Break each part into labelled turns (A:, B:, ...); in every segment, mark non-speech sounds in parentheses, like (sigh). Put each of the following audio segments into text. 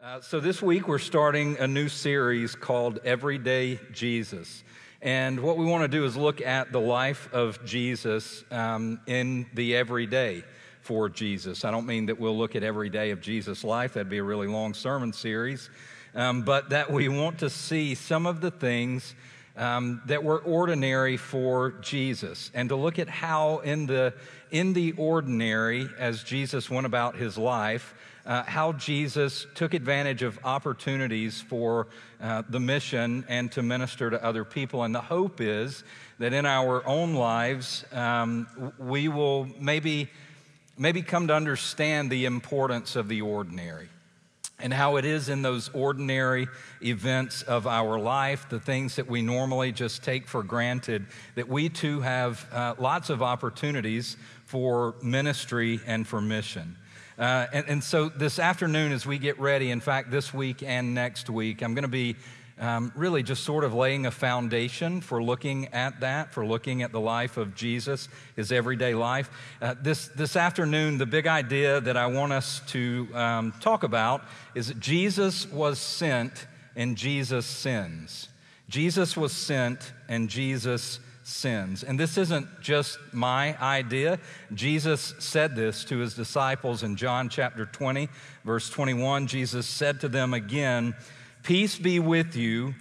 A: Uh, so, this week we're starting a new series called Everyday Jesus. And what we want to do is look at the life of Jesus um, in the everyday for Jesus. I don't mean that we'll look at every day of Jesus' life, that'd be a really long sermon series, um, but that we want to see some of the things um, that were ordinary for Jesus and to look at how, in the, in the ordinary, as Jesus went about his life, uh, how Jesus took advantage of opportunities for uh, the mission and to minister to other people. And the hope is that in our own lives, um, we will maybe, maybe come to understand the importance of the ordinary and how it is in those ordinary events of our life, the things that we normally just take for granted, that we too have uh, lots of opportunities for ministry and for mission. Uh, and, and, so this afternoon, as we get ready, in fact, this week and next week, I'm going to be um, really just sort of laying a foundation for looking at that, for looking at the life of Jesus, his everyday life. Uh, this, this afternoon, the big idea that I want us to um, talk about is that Jesus was sent and Jesus sends. Jesus was sent and Jesus sends. And this isn't just my idea. Jesus said this to his disciples in John chapter 20, verse 21. Jesus said to them again, Peace be with you.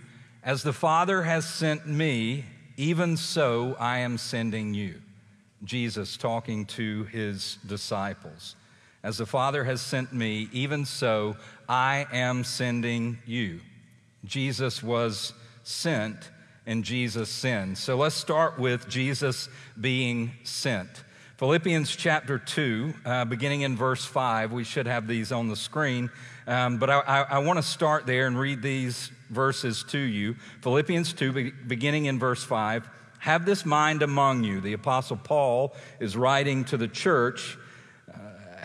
A: As the Father has sent me, even so I am sending you. Jesus talking to his disciples. As the Father has sent me, even so I am sending you. Jesus was sent and Jesus sends. So let's start with Jesus being sent. Philippians chapter 2, uh, beginning in verse 5. We should have these on the screen, um, but I, I, I want to start there and read these verses to you. Philippians 2, be, beginning in verse 5. Have this mind among you. The Apostle Paul is writing to the church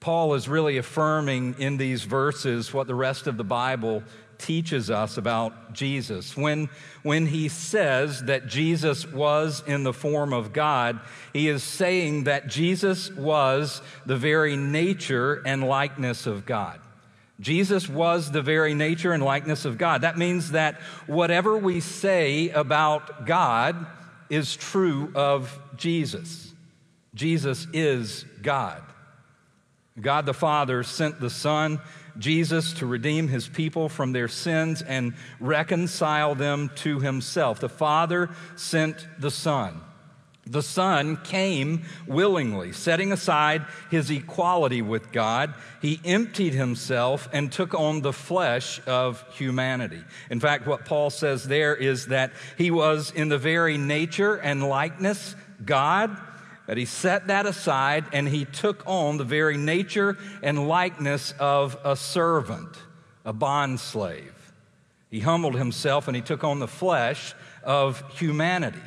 A: Paul is really affirming in these verses what the rest of the Bible teaches us about Jesus. When, when he says that Jesus was in the form of God, he is saying that Jesus was the very nature and likeness of God. Jesus was the very nature and likeness of God. That means that whatever we say about God is true of Jesus. Jesus is God. God the Father sent the Son, Jesus, to redeem his people from their sins and reconcile them to himself. The Father sent the Son. The Son came willingly, setting aside his equality with God. He emptied himself and took on the flesh of humanity. In fact, what Paul says there is that he was in the very nature and likeness God that he set that aside and he took on the very nature and likeness of a servant, a bond slave. He humbled himself and he took on the flesh of humanity.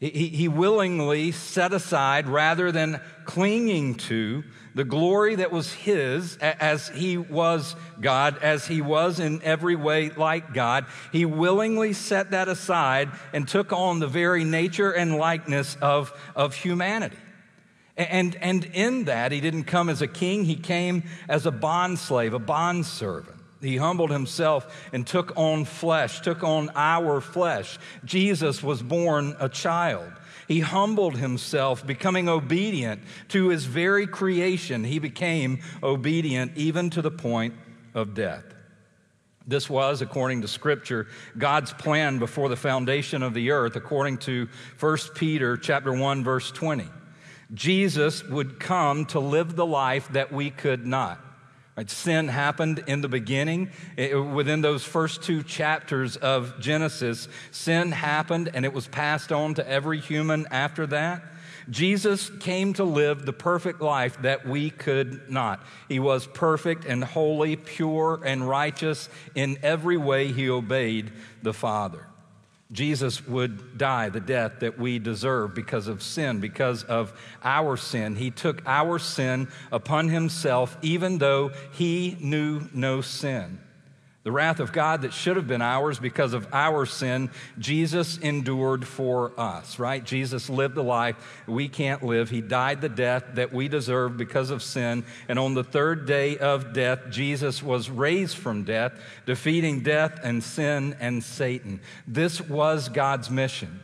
A: He, he willingly set aside, rather than clinging to, the glory that was his as he was God, as he was in every way like God. He willingly set that aside and took on the very nature and likeness of, of humanity. And, and in that, he didn't come as a king, he came as a bond slave, a bondservant. He humbled himself and took on flesh, took on our flesh. Jesus was born a child. He humbled himself, becoming obedient to his very creation. He became obedient even to the point of death. This was, according to Scripture, God's plan before the foundation of the earth, according to 1 Peter chapter 1, verse 20. Jesus would come to live the life that we could not. Right? Sin happened in the beginning. It, within those first two chapters of Genesis, sin happened and it was passed on to every human after that. Jesus came to live the perfect life that we could not. He was perfect and holy, pure and righteous. In every way, he obeyed the Father. Jesus would die the death that we deserve because of sin, because of our sin. He took our sin upon himself, even though he knew no sin. The wrath of God that should have been ours because of our sin, Jesus endured for us, right? Jesus lived the life we can't live. He died the death that we deserve because of sin. And on the third day of death, Jesus was raised from death, defeating death and sin and Satan. This was God's mission.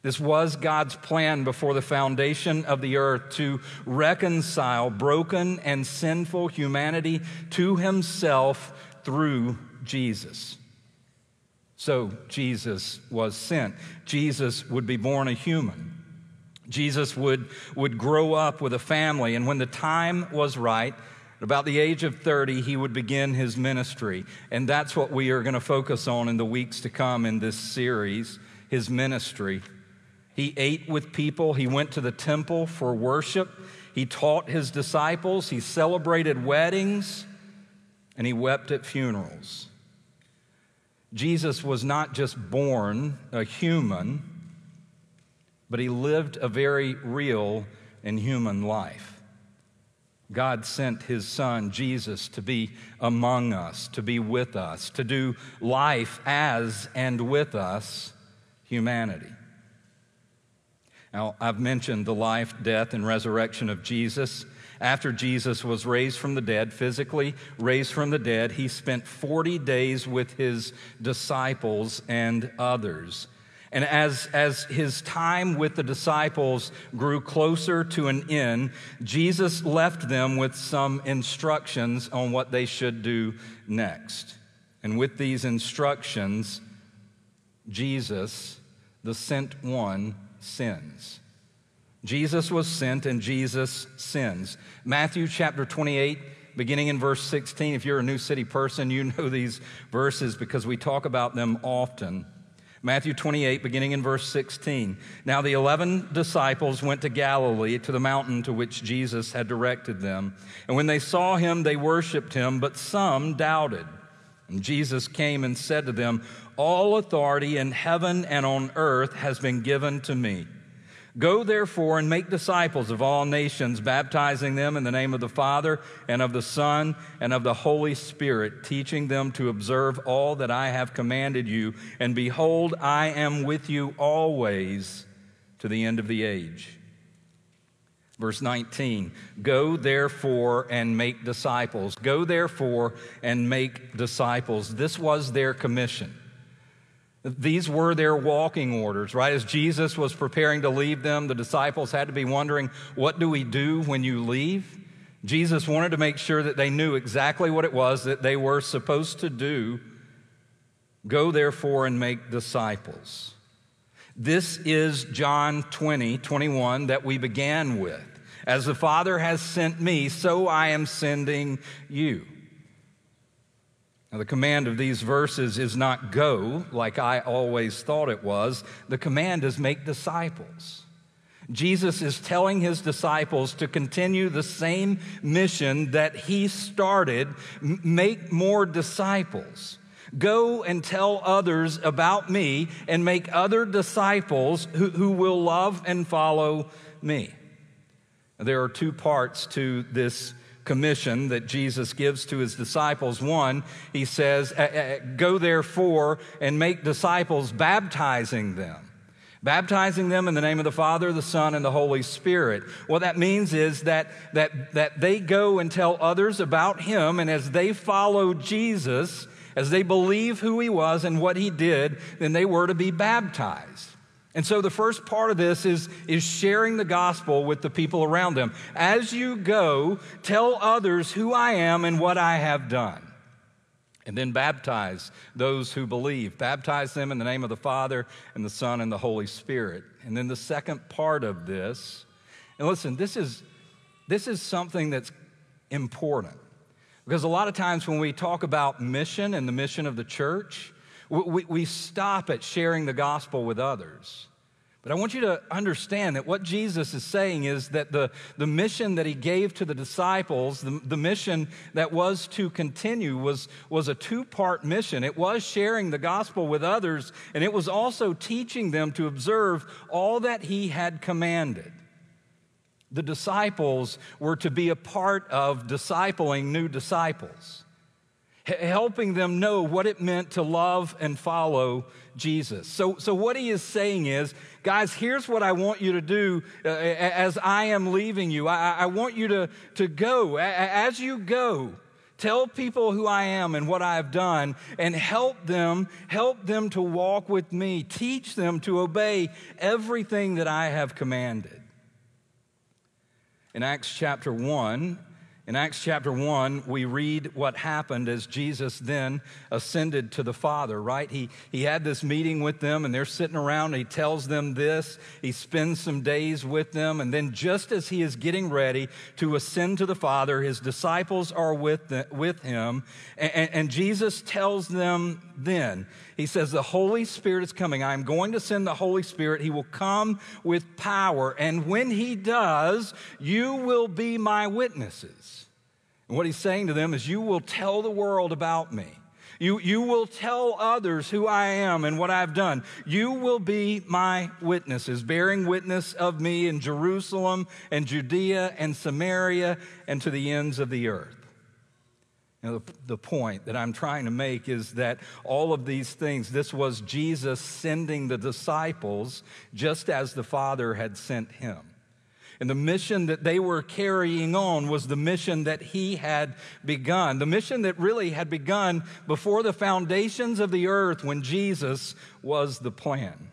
A: This was God's plan before the foundation of the earth to reconcile broken and sinful humanity to himself through Jesus. So Jesus was sent. Jesus would be born a human. Jesus would, would grow up with a family, and when the time was right, about the age of 30, he would begin his ministry. And that's what we are going to focus on in the weeks to come in this series his ministry. He ate with people, he went to the temple for worship, he taught his disciples, he celebrated weddings and he wept at funerals. Jesus was not just born a human, but he lived a very real and human life. God sent his son, Jesus, to be among us, to be with us, to do life as and with us, humanity. Now, I've mentioned the life, death, and resurrection of Jesus. After Jesus was raised from the dead, physically raised from the dead, he spent 40 days with his disciples and others. And as, as his time with the disciples grew closer to an end, Jesus left them with some instructions on what they should do next. And with these instructions, Jesus, the sent one, sends. Jesus was sent and Jesus sends. Matthew chapter 28, beginning in verse 16. If you're a New City person, you (laughs) know these verses because we talk about them often. Matthew 28, beginning in verse 16. Now the eleven disciples went to Galilee, to the mountain to which Jesus had directed them. And when they saw him, they worshiped him, but some doubted. And Jesus came and said to them, All authority in heaven and on earth has been given to me. Go therefore and make disciples of all nations, baptizing them in the name of the Father and of the Son and of the Holy Spirit, teaching them to observe all that I have commanded you. And behold, I am with you always to the end of the age. Verse 19, go therefore and make disciples. Go therefore and make disciples. This was their commission. These were their walking orders, right? As Jesus was preparing to leave them, the disciples had to be wondering, what do we do when you leave? Jesus wanted to make sure that they knew exactly what it was that they were supposed to do. Go therefore and make disciples. This is John 20, 21 that we began with. As the Father has sent me, so I am sending you. Now, the command of these verses is not go, like I always thought it was. The command is make disciples. Jesus is telling his disciples to continue the same mission that he started make more disciples. Go and tell others about me and make other disciples who, who will love and follow me. There are two parts to this commission that Jesus gives to his disciples. One, he says, Go therefore and make disciples, baptizing them. Baptizing them in the name of the Father, the Son, and the Holy Spirit. What that means is that, that, that they go and tell others about Him, and as they follow Jesus, as they believe who He was and what He did, then they were to be baptized. And so the first part of this is, is sharing the gospel with the people around them. As you go, tell others who I am and what I have done. And then baptize those who believe. Baptize them in the name of the Father and the Son and the Holy Spirit. And then the second part of this, and listen, this is, this is something that's important. Because a lot of times when we talk about mission and the mission of the church, we, we stop at sharing the gospel with others. But I want you to understand that what Jesus is saying is that the, the mission that he gave to the disciples, the, the mission that was to continue, was, was a two part mission. It was sharing the gospel with others, and it was also teaching them to observe all that he had commanded. The disciples were to be a part of discipling new disciples helping them know what it meant to love and follow Jesus. So, so what he is saying is, guys, here's what I want you to do uh, as I am leaving you. I, I want you to, to go. As you go, tell people who I am and what I have done and help them, help them to walk with me. Teach them to obey everything that I have commanded. In Acts chapter 1, in Acts chapter 1, we read what happened as Jesus then ascended to the Father, right? He, he had this meeting with them, and they're sitting around. he tells them this. He spends some days with them. And then, just as he is getting ready to ascend to the Father, his disciples are with, the, with him. And, and Jesus tells them then, he says, The Holy Spirit is coming. I am going to send the Holy Spirit. He will come with power. And when he does, you will be my witnesses. And what he's saying to them is, You will tell the world about me. You, you will tell others who I am and what I've done. You will be my witnesses, bearing witness of me in Jerusalem and Judea and Samaria and to the ends of the earth. You know, the, the point that I'm trying to make is that all of these things, this was Jesus sending the disciples just as the Father had sent him. And the mission that they were carrying on was the mission that he had begun, the mission that really had begun before the foundations of the earth when Jesus was the plan.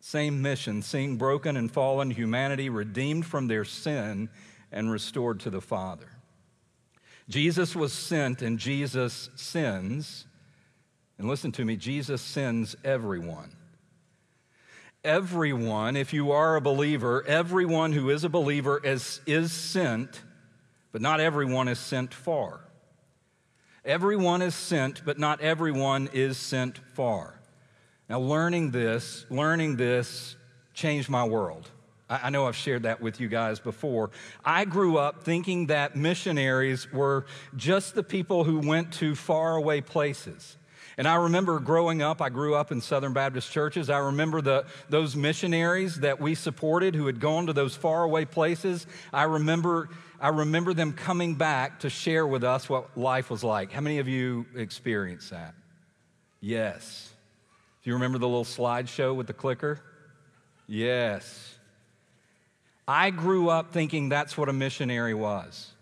A: Same mission, seeing broken and fallen humanity redeemed from their sin and restored to the Father. Jesus was sent and Jesus sends. And listen to me, Jesus sends everyone. Everyone, if you are a believer, everyone who is a believer is, is sent, but not everyone is sent far. Everyone is sent, but not everyone is sent far. Now, learning this, learning this changed my world. I know I've shared that with you guys before. I grew up thinking that missionaries were just the people who went to faraway places. And I remember growing up, I grew up in Southern Baptist churches. I remember the, those missionaries that we supported who had gone to those faraway places. I remember, I remember them coming back to share with us what life was like. How many of you experienced that? Yes. Do you remember the little slideshow with the clicker? Yes. I grew up thinking that's what a missionary was.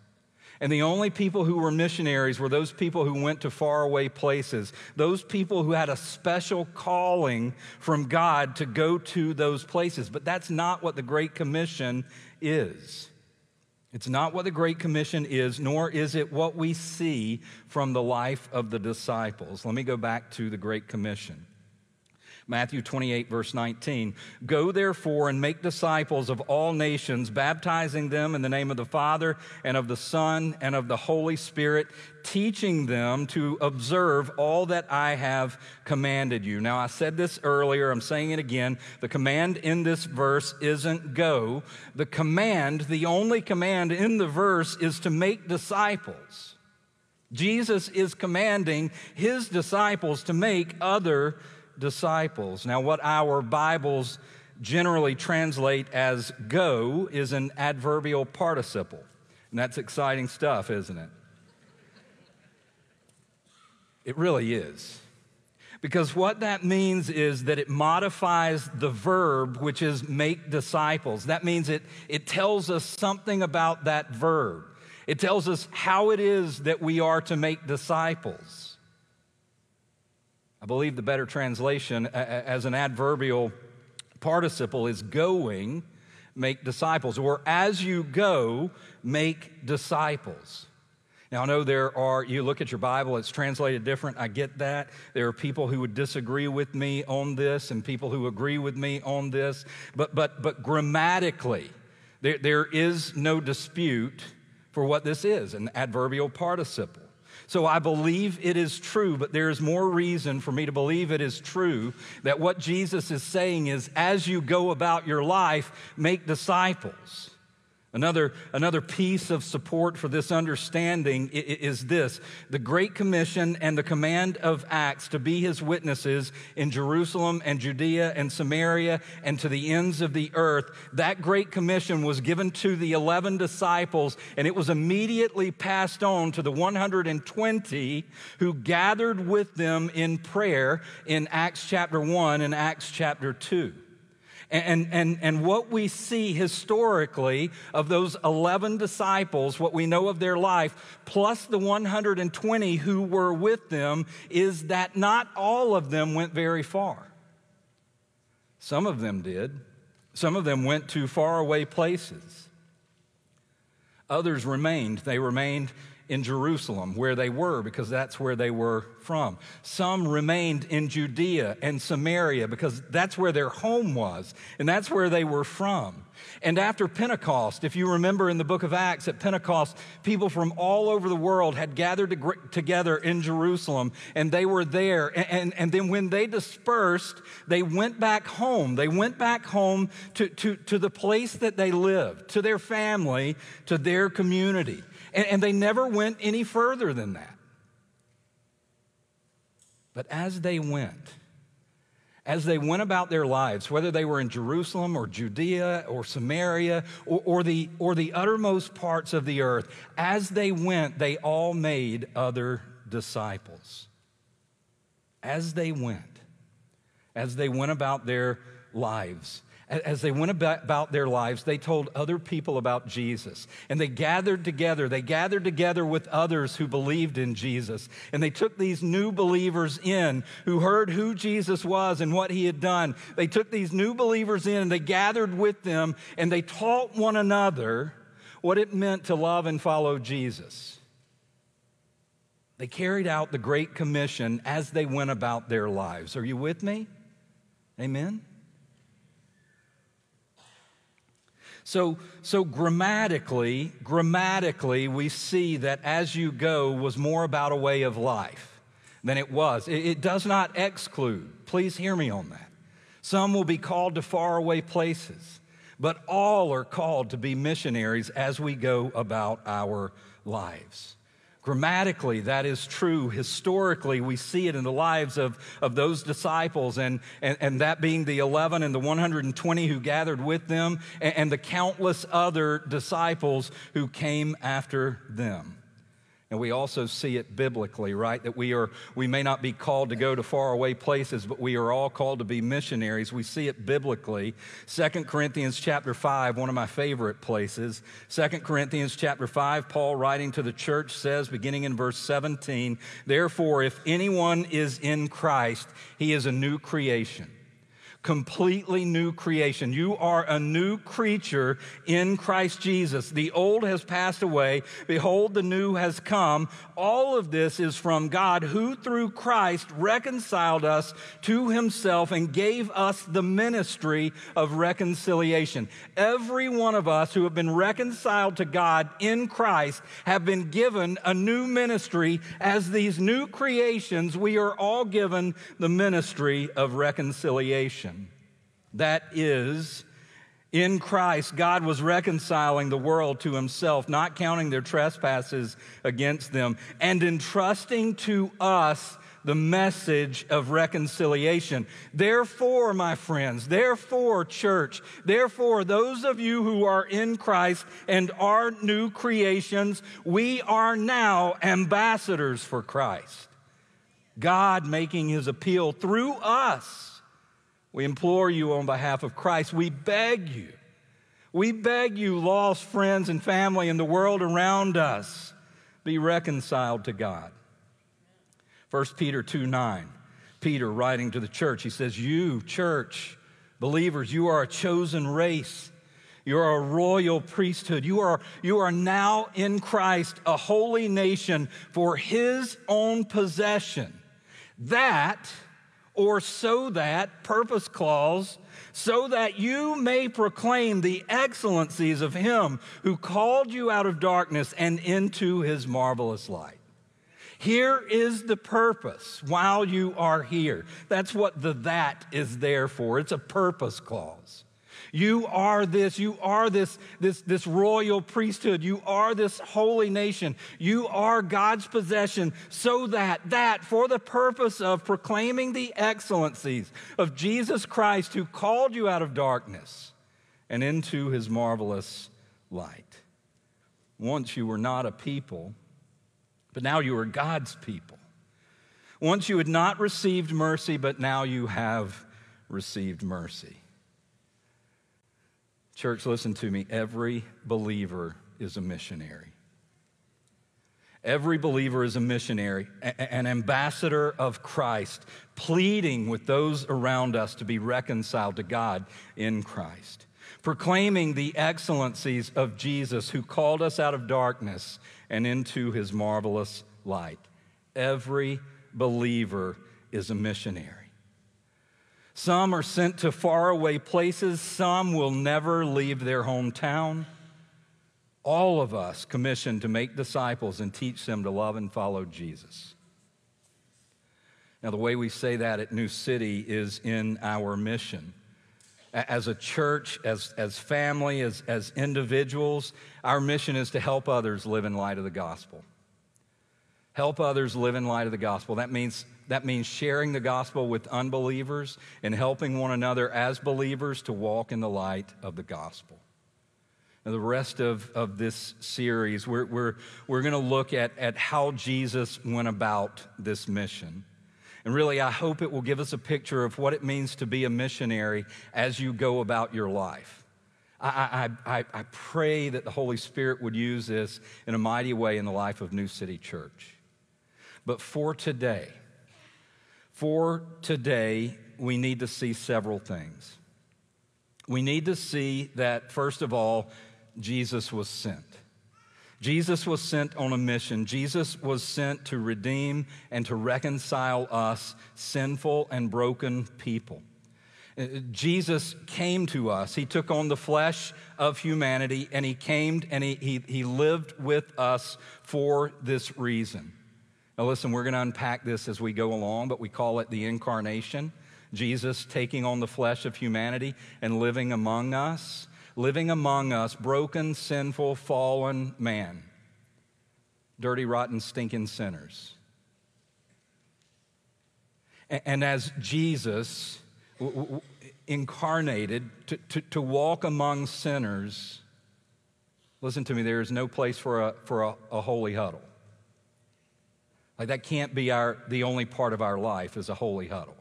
A: And the only people who were missionaries were those people who went to faraway places, those people who had a special calling from God to go to those places. But that's not what the Great Commission is. It's not what the Great Commission is, nor is it what we see from the life of the disciples. Let me go back to the Great Commission. Matthew 28, verse 19. Go therefore and make disciples of all nations, baptizing them in the name of the Father and of the Son and of the Holy Spirit, teaching them to observe all that I have commanded you. Now, I said this earlier, I'm saying it again. The command in this verse isn't go. The command, the only command in the verse, is to make disciples. Jesus is commanding his disciples to make other disciples. Now, what our Bibles generally translate as go is an adverbial participle. And that's exciting stuff, isn't it? It really is. Because what that means is that it modifies the verb, which is make disciples. That means it, it tells us something about that verb. It tells us how it is that we are to make disciples. I believe the better translation as an adverbial participle is going, make disciples, or as you go, make disciples. Now, I know there are, you look at your Bible, it's translated different. I get that. There are people who would disagree with me on this and people who agree with me on this. But, but, but grammatically, there, there is no dispute for what this is an adverbial participle. So I believe it is true, but there is more reason for me to believe it is true that what Jesus is saying is as you go about your life, make disciples. Another, another piece of support for this understanding is this the Great Commission and the command of Acts to be his witnesses in Jerusalem and Judea and Samaria and to the ends of the earth. That Great Commission was given to the 11 disciples and it was immediately passed on to the 120 who gathered with them in prayer in Acts chapter 1 and Acts chapter 2. And, and, and what we see historically of those 11 disciples, what we know of their life, plus the 120 who were with them, is that not all of them went very far. Some of them did. Some of them went to faraway places. Others remained. They remained in Jerusalem, where they were, because that's where they were from. Some remained in Judea and Samaria, because that's where their home was, and that's where they were from. And after Pentecost, if you remember in the book of Acts, at Pentecost, people from all over the world had gathered together in Jerusalem, and they were there. And, and, and, then when they dispersed, they went back home. They went back home to, to, to the place that they lived, to their family, to their community. And, and they never went any further than that. But as they went, as they went about their lives, whether they were in Jerusalem or Judea or Samaria or, or, the, or the uttermost parts of the earth, as they went, they all made other disciples. As they went, as they went about their lives, as they went about their lives, they told other people about Jesus. And they gathered together. They gathered together with others who believed in Jesus. And they took these new believers in who heard who Jesus was and what he had done. They took these new believers in and they gathered with them and they taught one another what it meant to love and follow Jesus. They carried out the Great Commission as they went about their lives. Are you with me? Amen? So, so grammatically, grammatically, we see that as you go was more about a way of life than it was. It, it does not exclude. Please hear me on that. Some will be called to faraway places, but all are called to be missionaries as we go about our lives. Grammatically, that is true. Historically, we see it in the lives of, of those disciples, and, and, and that being the 11 and the 120 who gathered with them, and, and the countless other disciples who came after them. And we also see it biblically, right? That we are we may not be called to go to faraway places, but we are all called to be missionaries. We see it biblically. Second Corinthians chapter 5, one of my favorite places. Second Corinthians chapter 5, Paul writing to the church says, beginning in verse 17, Therefore, if anyone is in Christ, he is a new creation completely new creation. You are a new creature in Christ Jesus. The old has passed away. Behold, the new has come. All of this is from God, who through Christ reconciled us to himself and gave us the ministry of reconciliation. Every one of us who have been reconciled to God in Christ have been given a new ministry. As these new creations, we are all given the ministry of reconciliation. That is, in Christ, God was reconciling the world to himself, not counting their trespasses against them, and entrusting to us the message of reconciliation. Therefore, my friends, therefore, church, therefore, those of you who are in Christ and are new creations, we are now ambassadors for Christ. God making his appeal through us we implore you on behalf of Christ. We beg you. We beg you, lost friends and family in the world around us, be reconciled to God. 1 Peter 2 9, Peter writing to the church, he says, You, church, believers, you are a chosen race. You are a royal priesthood. You are, you are now in Christ a holy nation for his own possession. That or so that, purpose clause, so that you may proclaim the excellencies of him who called you out of darkness and into his marvelous light. Here is the purpose while you are here. That's what the that is there for. It's a purpose clause. You are this, you are this, this, this royal priesthood, you are this holy nation, you are God's possession, so that, that for the purpose of proclaiming the excellencies of Jesus Christ who called you out of darkness and into his marvelous light. Once you were not a people, but now you are God's people. Once you had not received mercy, but now you have received mercy. Church, listen to me. Every believer is a missionary. Every believer is a missionary, an ambassador of Christ, pleading with those around us to be reconciled to God in Christ, proclaiming the excellencies of Jesus who called us out of darkness and into his marvelous light. Every believer is a missionary. Some are sent to faraway places, some will never leave their hometown. All of us commissioned to make disciples and teach them to love and follow Jesus. Now, the way we say that at New City is in our mission. As a church, as, as family, as, as individuals, our mission is to help others live in light of the gospel. Help others live in light of the gospel. That means that means sharing the gospel with unbelievers and helping one another as believers to walk in the light of the gospel. Now, the rest of, of this series, we're, we're, we're going to look at, at how Jesus went about this mission. And really, I hope it will give us a picture of what it means to be a missionary as you go about your life. I, I, I, I pray that the Holy Spirit would use this in a mighty way in the life of New City Church. But for today, for today, we need to see several things. We need to see that, first of all, Jesus was sent. Jesus was sent on a mission. Jesus was sent to redeem and to reconcile us, sinful and broken people. Uh, Jesus came to us. He took on the flesh of humanity and he came and he, he, he lived with us for this reason. Now, listen, we're going to unpack this as we go along, but we call it the incarnation. Jesus taking on the flesh of humanity and living among us, living among us, broken, sinful, fallen man, dirty, rotten, stinking sinners. And as Jesus incarnated to, to, to walk among sinners, listen to me, there is no place for a, for a, a holy huddle. Like that can't be our, the only part of our life is a holy huddle.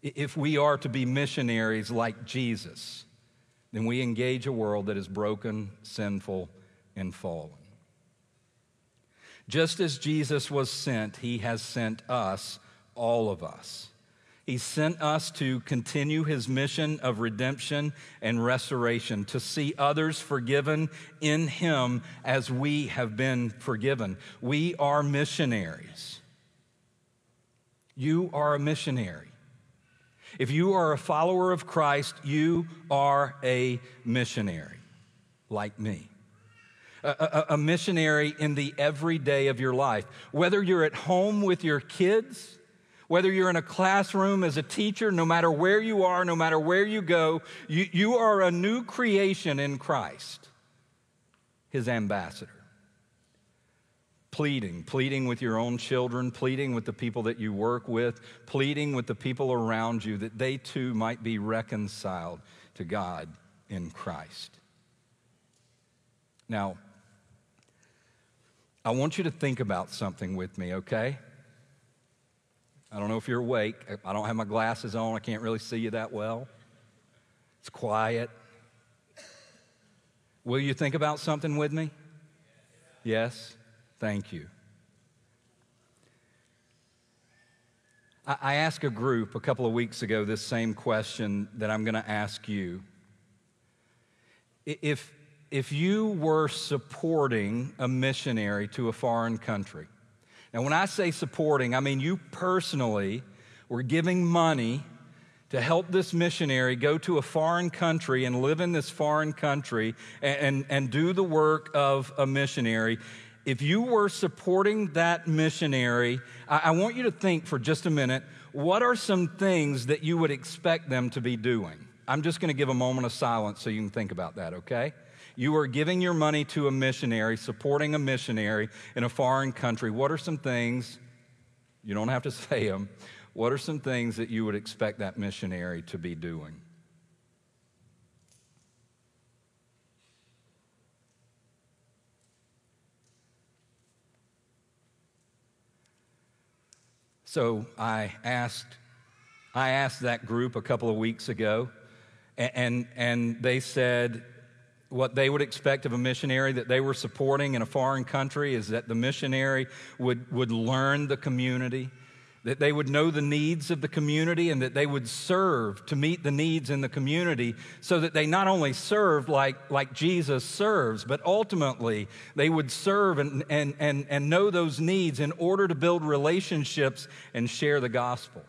A: If we are to be missionaries like Jesus, then we engage a world that is broken, sinful, and fallen. Just as Jesus was sent, he has sent us, all of us. He sent us to continue his mission of redemption and restoration, to see others forgiven in him as we have been forgiven. We are missionaries. You are a missionary. If you are a follower of Christ, you are a missionary, like me. A, a, a missionary in the everyday of your life. Whether you're at home with your kids, whether you're in a classroom as a teacher, no matter where you are, no matter where you go, you, you are a new creation in Christ, his ambassador. Pleading, pleading with your own children, pleading with the people that you work with, pleading with the people around you that they too might be reconciled to God in Christ. Now, I want you to think about something with me, okay? I don't know if you're awake. I don't have my glasses on. I can't really see you that well. It's quiet. Will you think about something with me? Yes? Thank you. I asked a group a couple of weeks ago this same question that I'm going to ask you. If, if you were supporting a missionary to a foreign country, now, when I say supporting, I mean you personally were giving money to help this missionary go to a foreign country and live in this foreign country and, and, and do the work of a missionary. if you were supporting that missionary, I, I want you to think for just a minute what are some things that you would expect them to be doing? I'm just going to give a moment of silence so you can think about that, okay? You are giving your money to a missionary, supporting a missionary in a foreign country. What are some things, you don't have to (laughs) say them, what are some things that you would expect that missionary to be doing? So I asked, I asked that group a couple of weeks ago, and, and, and they said what they would expect of a missionary that they were supporting in a foreign country is that the missionary would, would learn the community, that they would know the needs of the community, and that they would serve to meet the needs in the community so that they not only served like, like Jesus serves, but ultimately they would serve and, and, and, and know those needs in order to build relationships and share the gospel.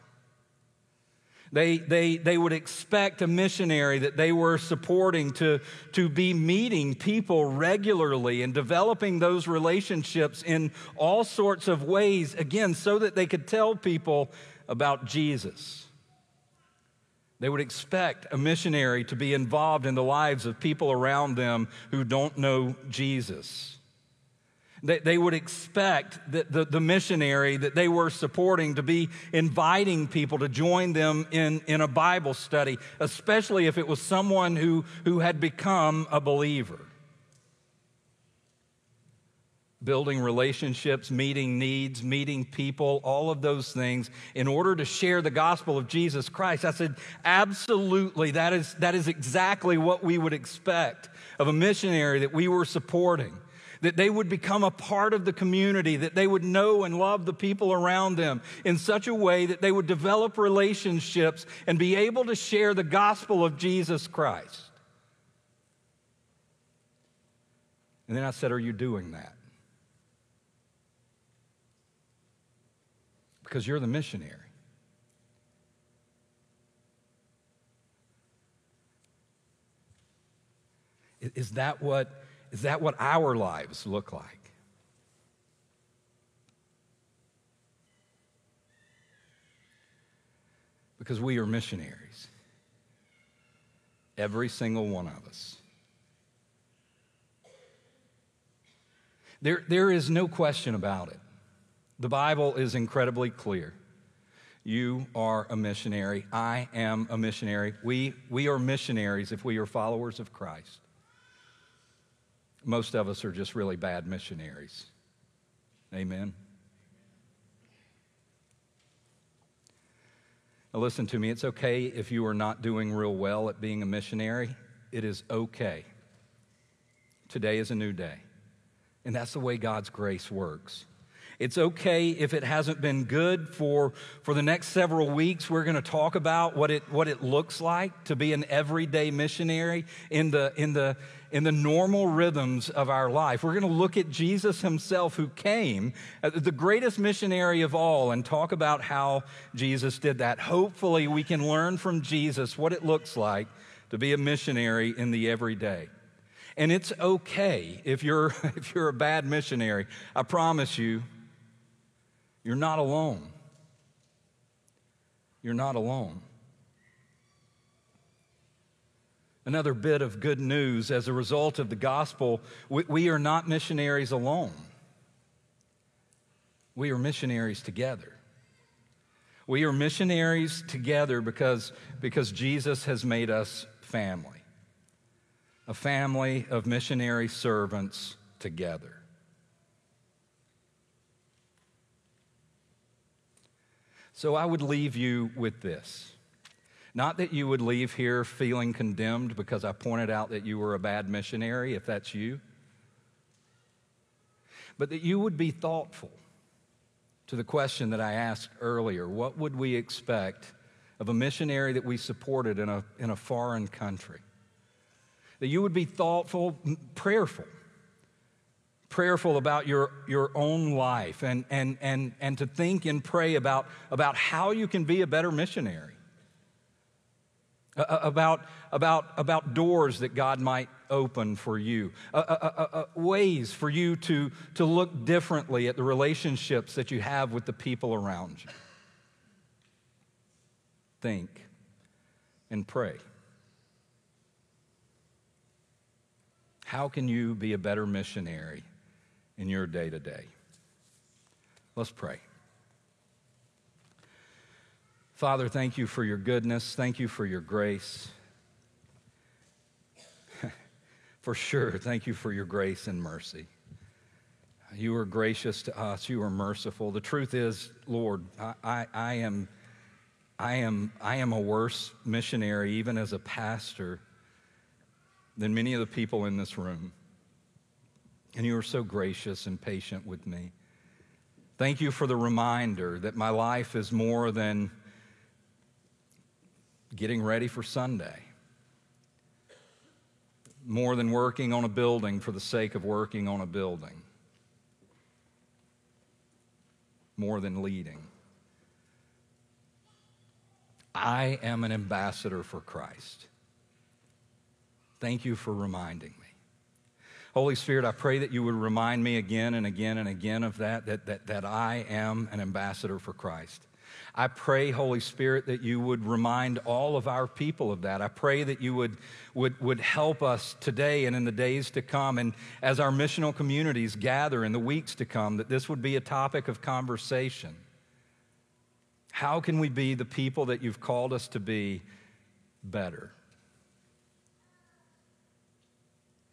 A: They, they, they would expect a missionary that they were supporting to, to be meeting people regularly and developing those relationships in all sorts of ways, again, so that they could tell people about Jesus. They would expect a missionary to be involved in the lives of people around them who don't know Jesus. They, they would expect the, the, the missionary that they were supporting to be inviting people to join them in, in a Bible study, especially if it was someone who, who had become a believer building relationships, meeting needs, meeting people, all of those things in order to share the gospel of Jesus Christ. I said, absolutely, that is, that is exactly what we would expect of a missionary that we were supporting that they would become a part of the community, that they would know and love the people around them in such a way that they would develop relationships and be able to share the gospel of Jesus Christ. And then I said, Are you doing that? Because you're the missionary. Is that what is that what our lives look like? Because we are missionaries. Every single one of us. There, there is no question about it. The Bible is incredibly clear. You are a missionary. I am a missionary. We, we are missionaries if we are followers of Christ. Most of us are just really bad missionaries. Amen. Now, listen to me. It's okay if you are not doing real well at being a missionary. It is okay. Today is a new day. And that's the way God's grace works. It's okay if it hasn't been good for, for the next several weeks. We're going to talk about what it, what it looks like to be an everyday missionary in the, in, the, in the normal rhythms of our life. We're going to look at Jesus himself, who came, uh, the greatest missionary of all, and talk about how Jesus did that. Hopefully, we can learn from Jesus what it looks like to be a missionary in the everyday. And it's okay if you're, (laughs) if you're a bad missionary. I promise you, you're not alone. You're not alone. Another bit of good news as a result of the gospel we, we, are not missionaries alone. We are missionaries together. We are missionaries together because, because Jesus has made us family, a family of missionary servants together. So I would leave you with this. Not that you would leave here feeling condemned because I pointed out that you were a bad missionary, if that's you, but that you would be thoughtful to the question that I asked earlier what would we expect of a missionary that we supported in a, in a foreign country? That you would be thoughtful, prayerful prayerful about your, your own life and, and, and, and to think and pray about, about how you can be a better missionary. about, about, about doors that God might open for you, uh, uh, uh, ways for you to, to look differently at the relationships that you have with the people around you. Think and pray. How can you be a better missionary in your day to day? Let's pray. Father, thank you for your goodness. Thank you for your grace. (laughs) for sure, thank you for your grace and mercy. You are gracious to us. You are merciful. The truth is, Lord, I, I, I, am, I, am, I am a worse missionary, even as a pastor, than many of the people in this room. And you are so gracious and patient with me. Thank you for the reminder that my life is more than getting ready for Sunday, more than working on a building for the sake of working on a building, more than leading. I am an ambassador for Christ. Thank you for reminding me. Holy Spirit, I pray that you would remind me again and again and again of that, that, that, that I am an ambassador for Christ. I pray, Holy Spirit, that you would remind all of our people of that. I pray that you would, would, would help us today and in the days to come, and as our missional communities gather in the weeks to come, that this would be a topic of conversation. How can we be the people that you've called us to be better?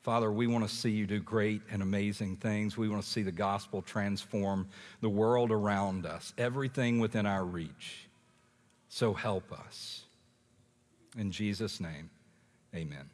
A: Father, we want to see you do great and amazing things. We want to see the gospel transform the world around us, everything within our reach. So help us. In Jesus' name, amen.